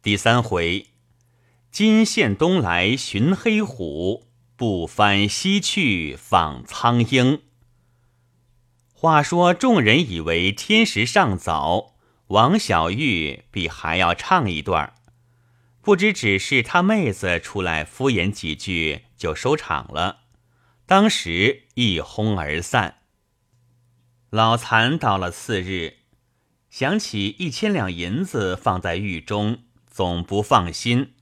第三回，金线东来寻黑虎，不翻西去访苍鹰。话说众人以为天时尚早，王小玉必还要唱一段不知只是他妹子出来敷衍几句就收场了。当时一哄而散。老残到了次日，想起一千两银子放在狱中。总不放心，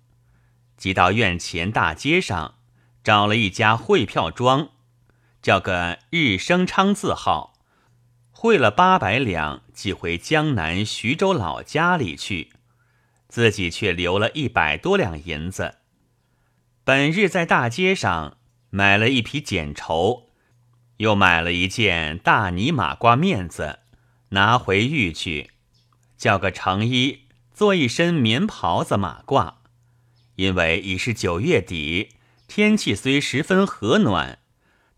即到院前大街上找了一家汇票庄，叫个日升昌字号，汇了八百两，寄回江南徐州老家里去，自己却留了一百多两银子。本日在大街上买了一匹剪绸，又买了一件大呢马褂面子，拿回玉去，叫个成衣。做一身棉袍子马褂，因为已是九月底，天气虽十分和暖，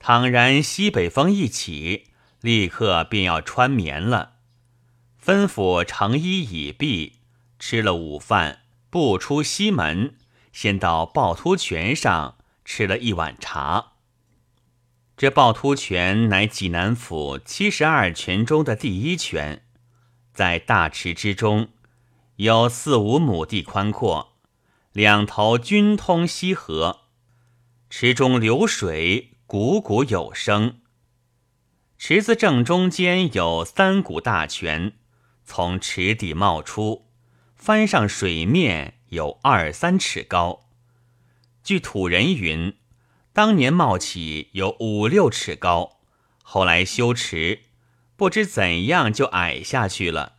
倘然西北风一起，立刻便要穿棉了。吩咐成衣已毕，吃了午饭，不出西门，先到趵突泉上吃了一碗茶。这趵突泉乃济南府七十二泉中的第一泉，在大池之中。有四五亩地宽阔，两头均通西河，池中流水汩汩有声。池子正中间有三股大泉，从池底冒出，翻上水面有二三尺高。据土人云，当年冒起有五六尺高，后来修池，不知怎样就矮下去了。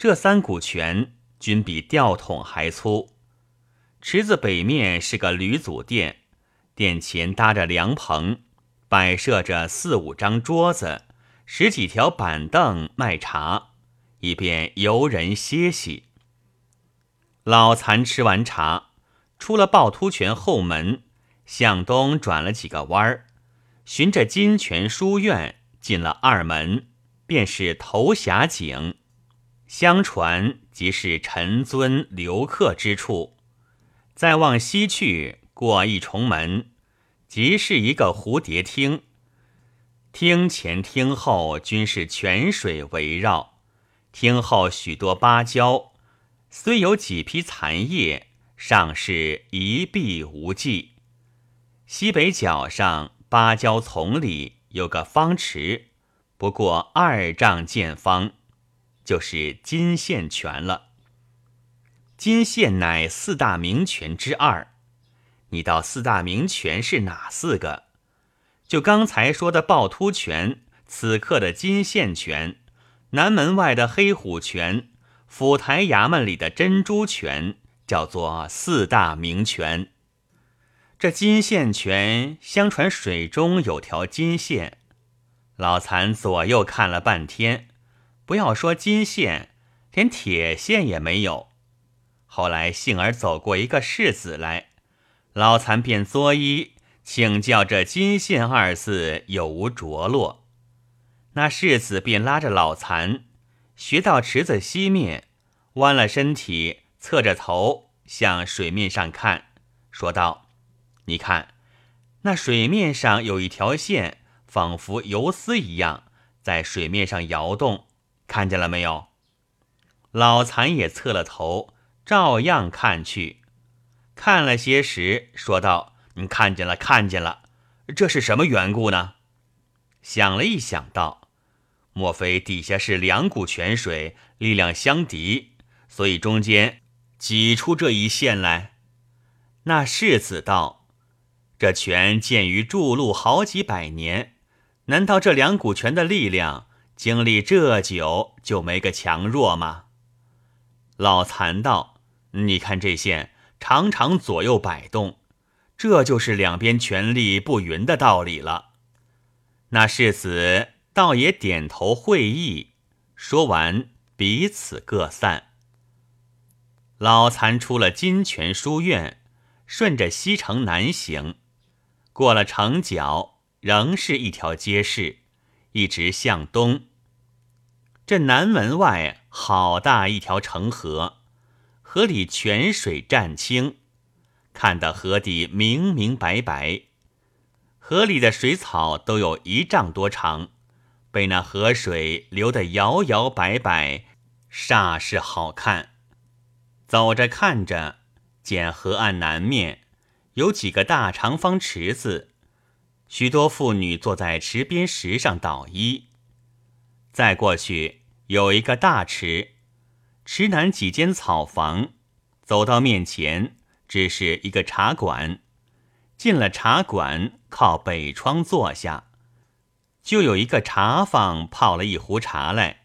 这三股泉均比吊桶还粗。池子北面是个吕祖殿，殿前搭着凉棚，摆设着四五张桌子，十几条板凳卖茶，以便游人歇息。老残吃完茶，出了趵突泉后门，向东转了几个弯儿，循着金泉书院进了二门，便是头峡井。相传即是陈尊留客之处。再往西去，过一重门，即是一个蝴蝶厅。厅前厅后均是泉水围绕。厅后许多芭蕉，虽有几批残叶，尚是一碧无际。西北角上芭蕉丛里有个方池，不过二丈见方。就是金线泉了。金线乃四大名泉之二。你道四大名泉是哪四个？就刚才说的趵突泉，此刻的金线泉，南门外的黑虎泉，府台衙门里的珍珠泉，叫做四大名泉。这金线泉，相传水中有条金线。老残左右看了半天。不要说金线，连铁线也没有。后来幸而走过一个世子来，老残便作揖请教这金线二字有无着落。那世子便拉着老残学到池子西面，弯了身体，侧着头向水面上看，说道：“你看，那水面上有一条线，仿佛游丝一样，在水面上摇动。”看见了没有？老残也侧了头，照样看去。看了些时，说道：“你看见了，看见了。这是什么缘故呢？”想了一想，道：“莫非底下是两股泉水，力量相敌，所以中间挤出这一线来？”那世子道：“这泉建于筑路好几百年，难道这两股泉的力量？”经历这久就没个强弱吗？老残道：“你看这线常常左右摆动，这就是两边权力不匀的道理了。”那世子倒也点头会意。说完，彼此各散。老残出了金泉书院，顺着西城南行，过了城角，仍是一条街市，一直向东。这南门外好大一条城河，河里泉水湛清，看得河底明明白白。河里的水草都有一丈多长，被那河水流得摇摇摆摆，煞是好看。走着看着，见河岸南面有几个大长方池子，许多妇女坐在池边石上捣衣。再过去有一个大池。池南几间草房，走到面前，只是一个茶馆。进了茶馆，靠北窗坐下，就有一个茶坊泡了一壶茶来。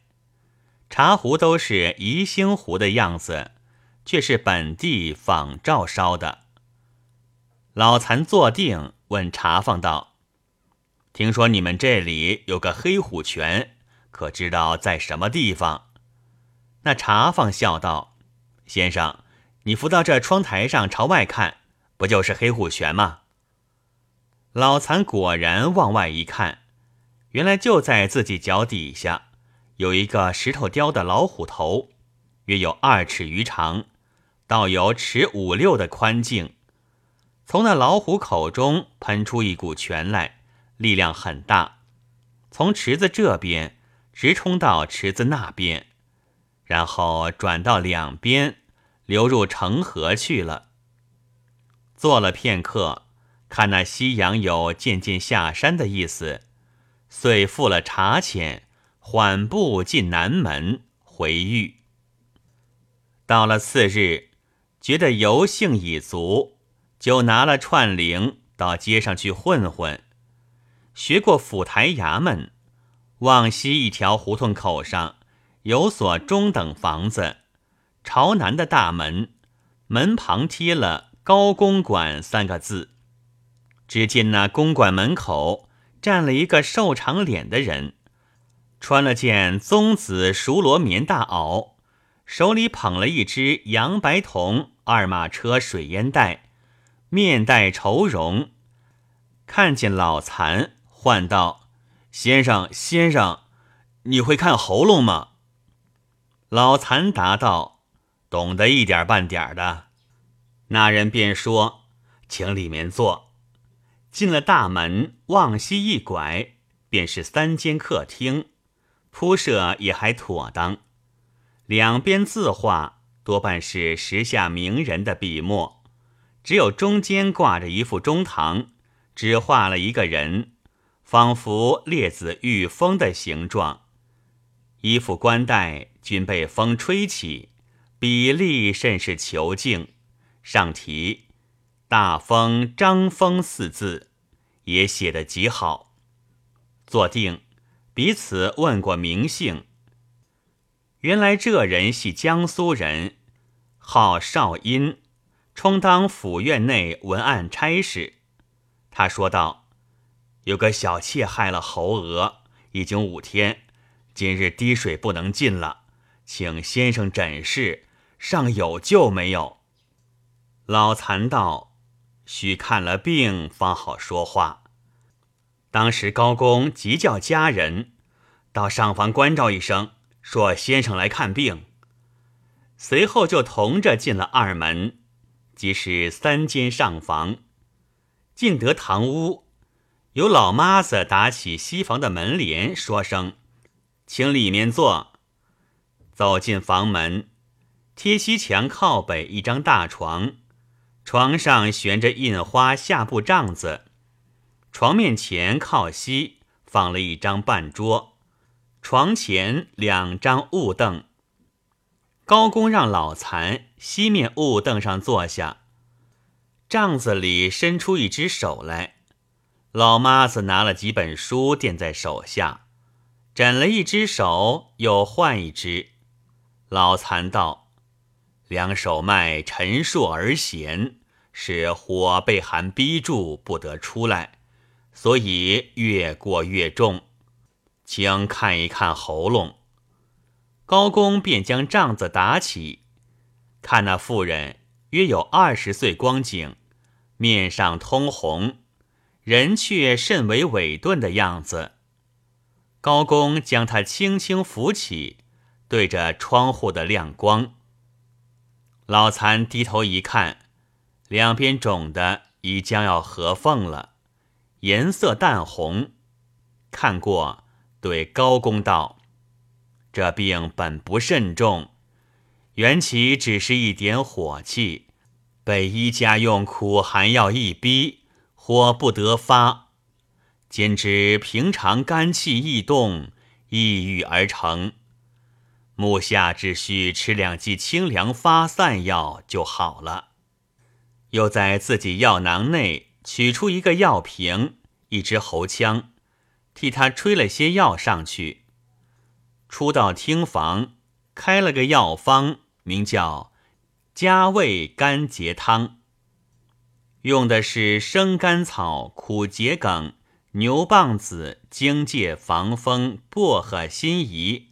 茶壶都是宜兴壶的样子，却是本地仿照烧的。老残坐定，问茶坊道：“听说你们这里有个黑虎泉，可知道在什么地方？”那茶坊笑道：“先生，你扶到这窗台上朝外看，不就是黑虎泉吗？”老残果然往外一看，原来就在自己脚底下有一个石头雕的老虎头，约有二尺余长，倒有尺五六的宽径。从那老虎口中喷出一股泉来，力量很大，从池子这边直冲到池子那边。然后转到两边，流入城河去了。坐了片刻，看那夕阳有渐渐下山的意思，遂付了茶钱，缓步进南门回狱。到了次日，觉得游兴已足，就拿了串铃到街上去混混。学过府台衙门，往西一条胡同口上。有所中等房子，朝南的大门，门旁贴了“高公馆”三个字。只见那公馆门口站了一个瘦长脸的人，穿了件棕紫熟罗棉大袄，手里捧了一只洋白铜二马车水烟袋，面带愁容。看见老残，唤道：“先生，先生，你会看喉咙吗？”老残答道：“懂得一点半点的。”那人便说：“请里面坐。”进了大门，往西一拐，便是三间客厅，铺设也还妥当。两边字画多半是时下名人的笔墨，只有中间挂着一副中堂，只画了一个人，仿佛列子御风的形状。衣服冠带均被风吹起，比例甚是遒劲。上题“大风张风”四字，也写得极好。坐定，彼此问过名姓。原来这人系江苏人，号少阴，充当府院内文案差事。他说道：“有个小妾害了侯娥，已经五天。”今日滴水不能进了，请先生诊视，尚有救没有？老残道：“须看了病方好说话。”当时高公急叫家人到上房关照一声，说先生来看病。随后就同着进了二门，即是三间上房。进得堂屋，有老妈子打起西房的门帘，说声。请里面坐。走进房门，贴西墙靠北一张大床，床上悬着印花下布帐子，床面前靠西放了一张半桌，床前两张雾凳。高公让老残西面雾凳上坐下，帐子里伸出一只手来，老妈子拿了几本书垫在手下。枕了一只手，又换一只。老残道：“两手脉沉数而弦，是火被寒逼住，不得出来，所以越过越重。请看一看喉咙。”高公便将帐子打起，看那妇人约有二十岁光景，面上通红，人却甚为萎顿的样子。高公将他轻轻扶起，对着窗户的亮光。老残低头一看，两边肿的已将要合缝了，颜色淡红。看过，对高公道：“这病本不甚重，缘起只是一点火气，被医家用苦寒药一逼，火不得发，兼之平常肝气易动，抑郁而成。”目下只需吃两剂清凉发散药就好了。又在自己药囊内取出一个药瓶，一支喉枪，替他吹了些药上去。出到厅房，开了个药方，名叫加味甘结汤，用的是生甘草、苦桔梗、牛蒡子、荆芥、防风、薄荷、辛夷。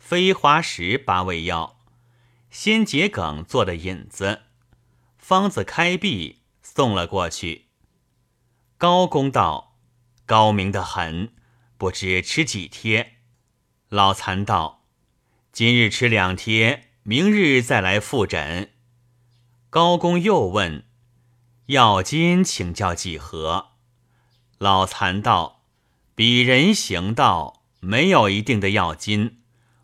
飞花石八味药，先桔梗做的引子，方子开闭，送了过去。高公道：“高明的很，不知吃几贴？”老残道：“今日吃两贴，明日再来复诊。”高公又问：“药金请教几何？”老残道：“鄙人行道，没有一定的药金。”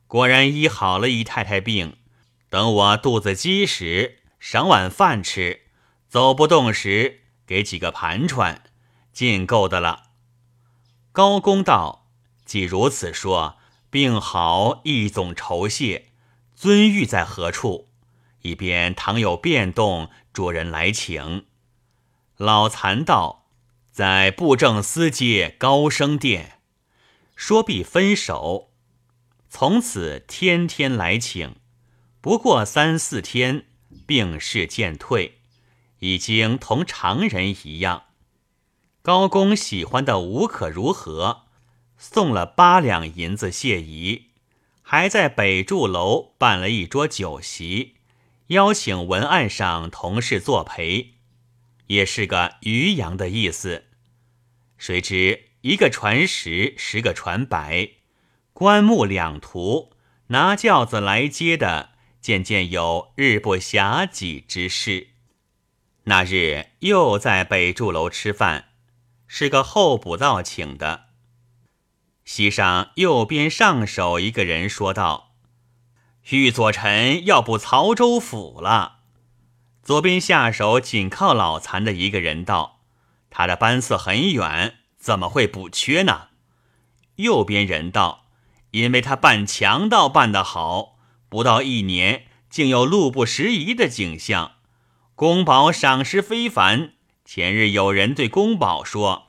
果然医好了姨太太病，等我肚子饥时赏碗饭吃，走不动时给几个盘缠，尽够的了。高公道：既如此说，病好亦总酬谢。尊谕在何处？以便倘有变动，主人来请。老残道：在布政司街高升殿。说毕分手。从此天天来请，不过三四天，病势渐退，已经同常人一样。高公喜欢的无可如何，送了八两银子谢仪，还在北柱楼办了一桌酒席，邀请文案上同事作陪，也是个渔阳的意思。谁知一个传十，十个传百。棺木两途，拿轿子来接的，渐渐有日不暇己之事。那日又在北柱楼吃饭，是个候补道请的。席上右边上手一个人说道：“玉左臣要补曹州府了。”左边下手紧靠老残的一个人道：“他的班次很远，怎么会补缺呢？”右边人道。因为他办强盗办得好，不到一年，竟有路不拾遗的景象。宫保赏识非凡。前日有人对宫保说，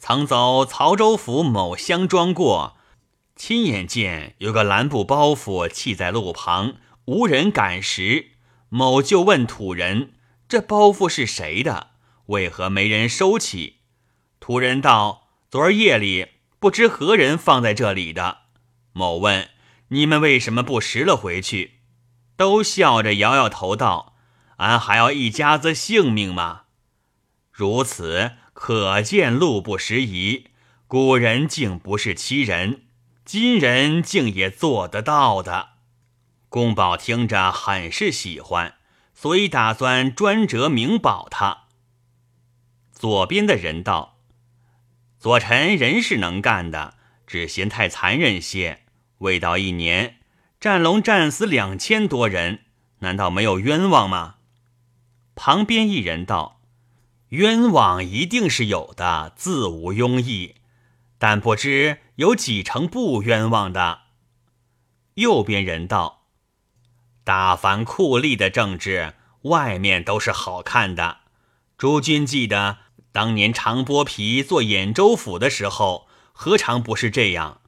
曾走曹州府某乡庄过，亲眼见有个蓝布包袱弃在路旁，无人敢拾。某就问土人：“这包袱是谁的？为何没人收起？”土人道：“昨儿夜里不知何人放在这里的。”某问：“你们为什么不拾了回去？”都笑着摇摇头道：“俺还要一家子性命吗？”如此可见路不拾遗。古人竟不是欺人，今人竟也做得到的。宫宝听着很是喜欢，所以打算专折明保他。左边的人道：“左臣人是能干的，只嫌太残忍些。”未到一年，战龙战死两千多人，难道没有冤枉吗？旁边一人道：“冤枉一定是有的，自无庸议，但不知有几成不冤枉的。”右边人道：“大凡酷吏的政治，外面都是好看的。诸君记得当年长剥皮做兖州府的时候，何尝不是这样？”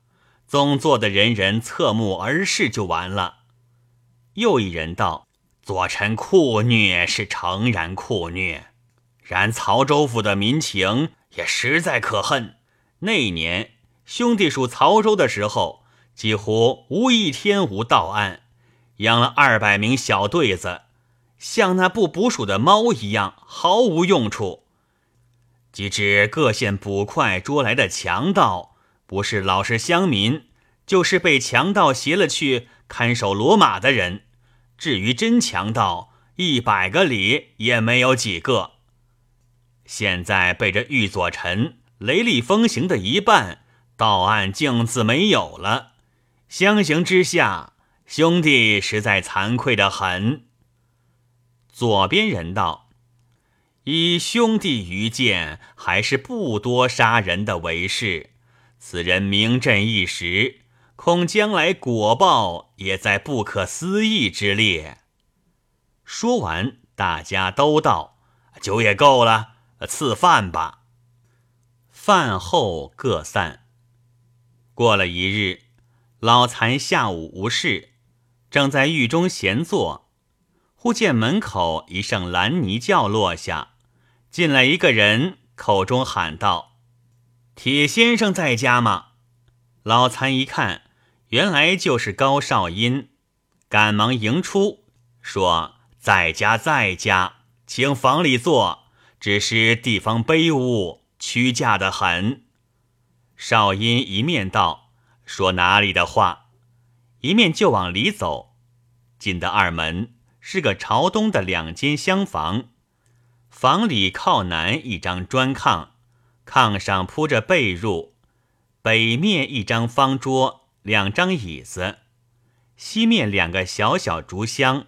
总做的人人侧目而视就完了。又一人道：“左臣酷虐是诚然酷虐，然曹州府的民情也实在可恨。那年兄弟属曹州的时候，几乎无一天无到案，养了二百名小对子，像那不捕鼠的猫一样，毫无用处。及至各县捕快捉来的强盗。”不是老实乡民，就是被强盗挟了去看守骡马的人。至于真强盗，一百个里也没有几个。现在被这玉佐臣雷厉风行的一半，到案竟自没有了。相形之下，兄弟实在惭愧的很。左边人道：“以兄弟愚见，还是不多杀人的为是。此人名震一时，恐将来果报也在不可思议之列。”说完，大家都道：“酒也够了，赐饭吧。”饭后各散。过了一日，老残下午无事，正在狱中闲坐。忽见门口一声兰泥叫落下，进来一个人，口中喊道：“铁先生在家吗？”老残一看，原来就是高少阴，赶忙迎出，说：“在家，在家，请房里坐。只是地方卑污，屈驾的很。”少阴一面道：“说哪里的话？”一面就往里走，进的二门。是个朝东的两间厢房，房里靠南一张砖炕，炕上铺着被褥；北面一张方桌，两张椅子；西面两个小小竹箱，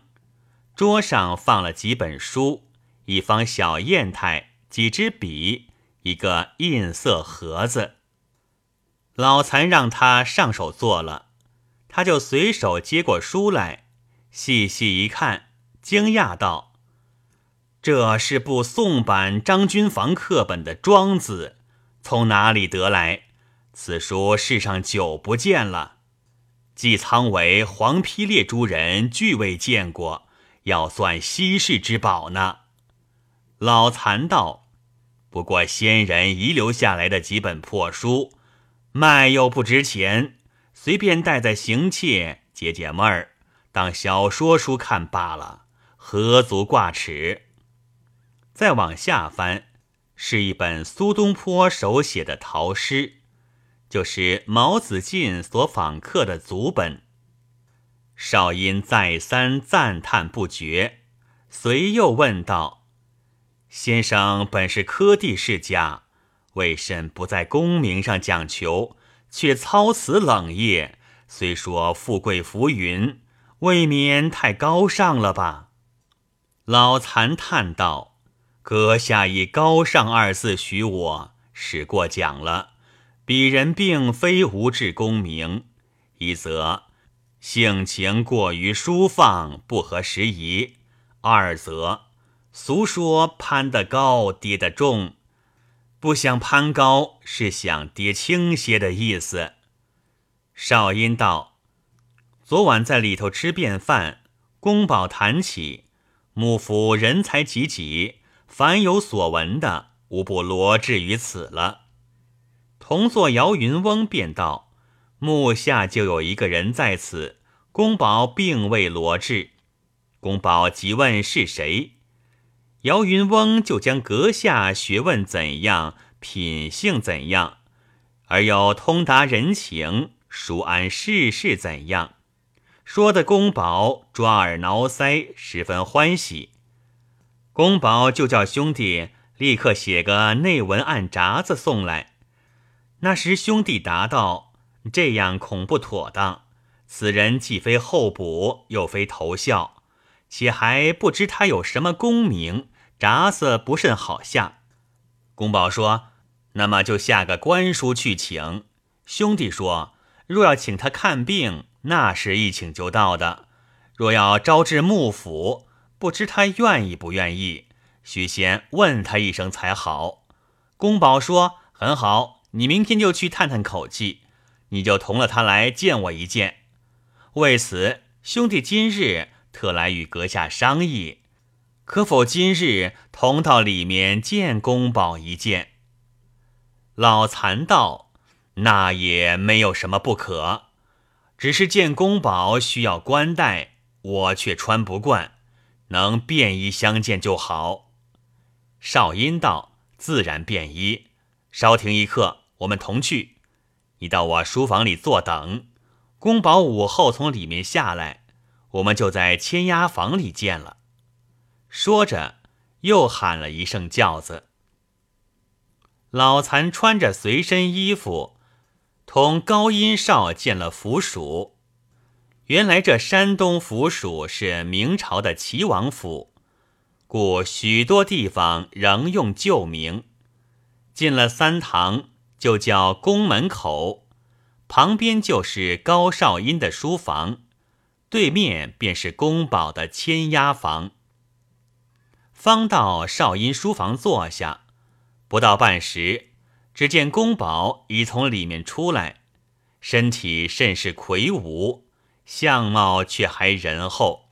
桌上放了几本书，一方小砚台，几支笔，一个印色盒子。老残让他上手做了，他就随手接过书来，细细一看。惊讶道：“这是部宋版张君房课本的《庄子》，从哪里得来？此书世上久不见了，季仓为黄丕烈诸人俱未见过，要算稀世之宝呢。”老残道：“不过先人遗留下来的几本破书，卖又不值钱，随便带在行窃解解闷儿，当小说书看罢了。”何足挂齿？再往下翻，是一本苏东坡手写的陶诗，就是毛子进所访客的祖本。少因再三赞叹不绝，随又问道：“先生本是科第世家，为甚不在功名上讲求，却操此冷业？虽说富贵浮云，未免太高尚了吧？”老残叹道：“阁下以‘高尚’二字许我，是过奖了。鄙人并非无志功名，一则性情过于疏放，不合时宜；二则俗说攀得高，跌得重，不想攀高，是想跌轻些的意思。”少阴道：“昨晚在里头吃便饭，宫保谈起。”幕府人才济济，凡有所闻的，无不罗至于此了。同坐姚云翁便道：“幕下就有一个人在此，公保并未罗至。”公保即问是谁，姚云翁就将阁下学问怎样，品性怎样，而又通达人情，熟谙世事怎样。说的公保抓耳挠腮，十分欢喜。公保就叫兄弟立刻写个内文案札子送来。那时兄弟答道：“这样恐不妥当。此人既非候补，又非头效，且还不知他有什么功名，札子不甚好下。”公保说：“那么就下个官书去请。”兄弟说：“若要请他看病。”那是一请就到的。若要招致幕府，不知他愿意不愿意，须先问他一声才好。公保说：“很好，你明天就去探探口气，你就同了他来见我一见。为此，兄弟今日特来与阁下商议，可否今日同到里面见公保一见？”老残道：“那也没有什么不可。”只是见公宝需要冠带，我却穿不惯，能便衣相见就好。少阴道自然便衣，稍停一刻，我们同去。你到我书房里坐等，公宝午后从里面下来，我们就在签押房里见了。说着，又喊了一声轿子。老残穿着随身衣服，同高音少见了府署。原来这山东府署是明朝的齐王府，故许多地方仍用旧名。进了三堂，就叫宫门口，旁边就是高少英的书房，对面便是宫保的签押房。方到少阴书房坐下。不到半时，只见宫保已从里面出来，身体甚是魁梧，相貌却还仁厚。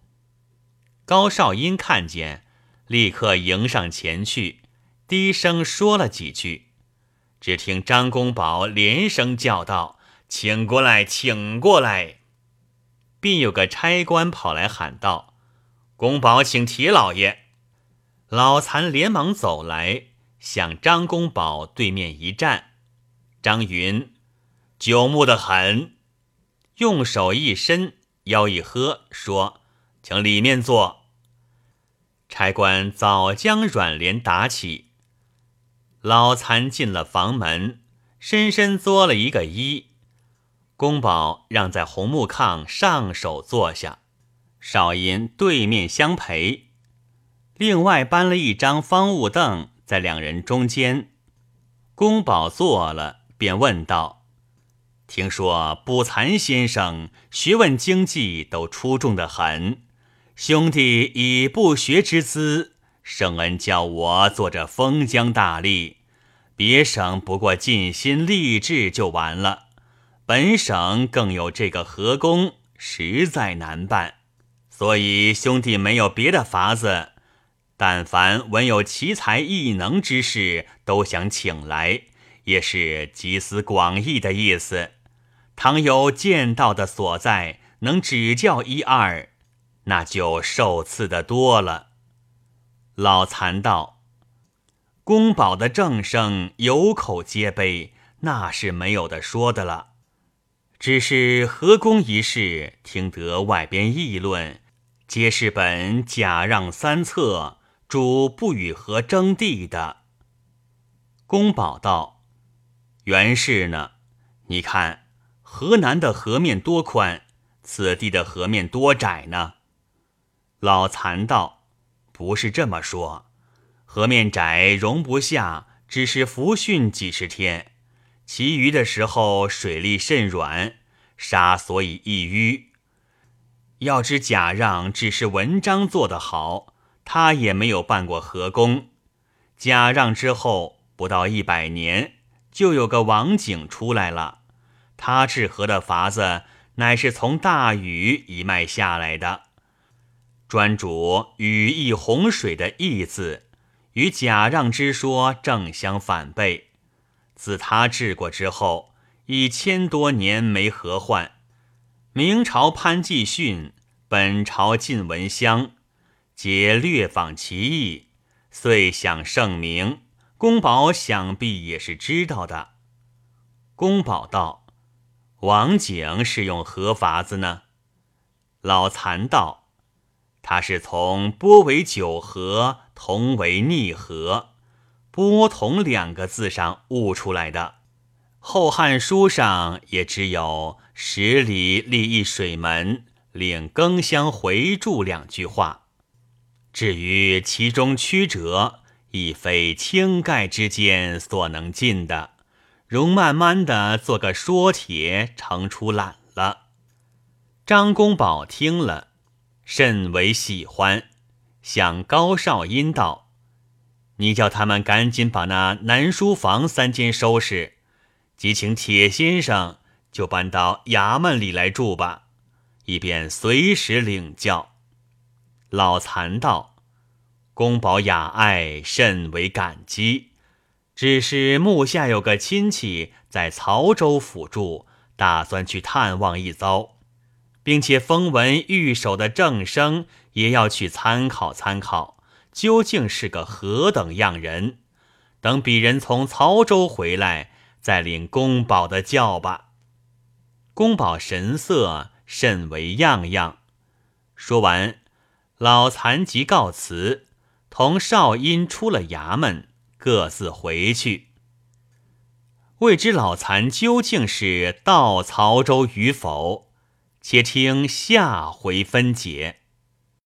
高少英看见，立刻迎上前去，低声说了几句。只听张公宝连声叫道：“请过来，请过来！”便有个差官跑来喊道：“公宝，请提老爷。”老残连忙走来。向张公宝对面一站，张云久目的很，用手一伸，腰一喝，说：“请里面坐。”差官早将软帘打起，老残进了房门，深深作了一个揖。公宝让在红木炕上手坐下，少阴对面相陪，另外搬了一张方物凳。在两人中间，宫保坐了，便问道：“听说卜残先生学问经济都出众的很，兄弟以不学之资，圣恩叫我做这封疆大吏，别省不过尽心立志就完了，本省更有这个河工，实在难办，所以兄弟没有别的法子。”但凡闻有奇才异能之士，都想请来，也是集思广益的意思。倘有见到的所在，能指教一二，那就受赐的多了。老残道：“宫保的正声有口皆碑，那是没有的说的了。只是河宫一事，听得外边议论，皆是本假让三策。”主不与河争地的，公保道：“原是呢。你看河南的河面多宽，此地的河面多窄呢？”老残道：“不是这么说，河面窄容不下，只是浮汛几十天，其余的时候水力甚软，沙所以易淤。要知贾让只是文章做得好。”他也没有办过河工，贾让之后不到一百年，就有个王景出来了。他治河的法子，乃是从大禹一脉下来的，专主禹益洪水的益字，与贾让之说正相反背。自他治过之后，一千多年没河患。明朝潘季训，本朝晋文襄。皆略访其意，遂享盛名。公保想必也是知道的。公保道：“王景是用何法子呢？”老残道：“他是从波为九合，同为逆合，波同两个字上悟出来的。《后汉书》上也只有‘十里立一水门，领更相回注’两句话。”至于其中曲折，亦非轻盖之间所能尽的，容慢慢的做个说帖，成出懒了。张公宝听了，甚为喜欢，向高少阴道：“你叫他们赶紧把那南书房三间收拾，即请铁先生就搬到衙门里来住吧，以便随时领教。”老残道：“公保雅爱，甚为感激。只是目下有个亲戚在曹州府住，打算去探望一遭，并且风闻御守的正生也要去参考参考，究竟是个何等样人。等鄙人从曹州回来，再领公保的教吧。”公保神色甚为样样。说完。老残即告辞，同少阴出了衙门，各自回去。未知老残究竟是到曹州与否，且听下回分解。